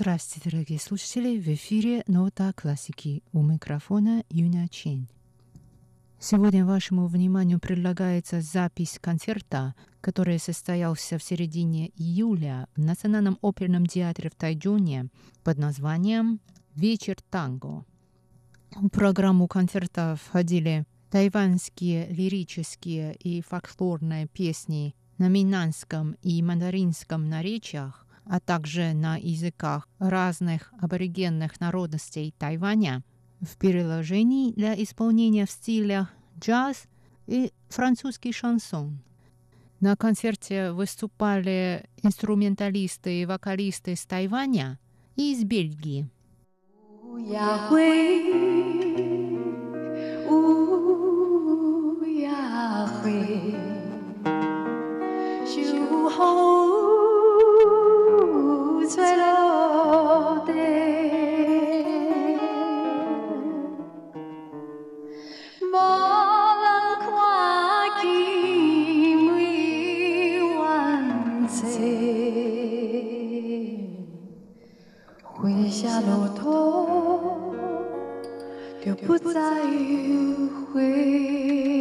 Здравствуйте, дорогие слушатели! В эфире «Нота классики» у микрофона Юна Чен. Сегодня вашему вниманию предлагается запись концерта, который состоялся в середине июля в Национальном оперном театре в Тайджуне под названием «Вечер танго». В программу концерта входили тайванские лирические и фольклорные песни на минанском и мандаринском наречиях, а также на языках разных аборигенных народностей Тайваня в переложении для исполнения в стилях джаз и французский шансон. На концерте выступали инструменталисты и вокалисты из Тайваня и из Бельгии. 乌鸦会，乌鸦会，秋风。 不再迂回。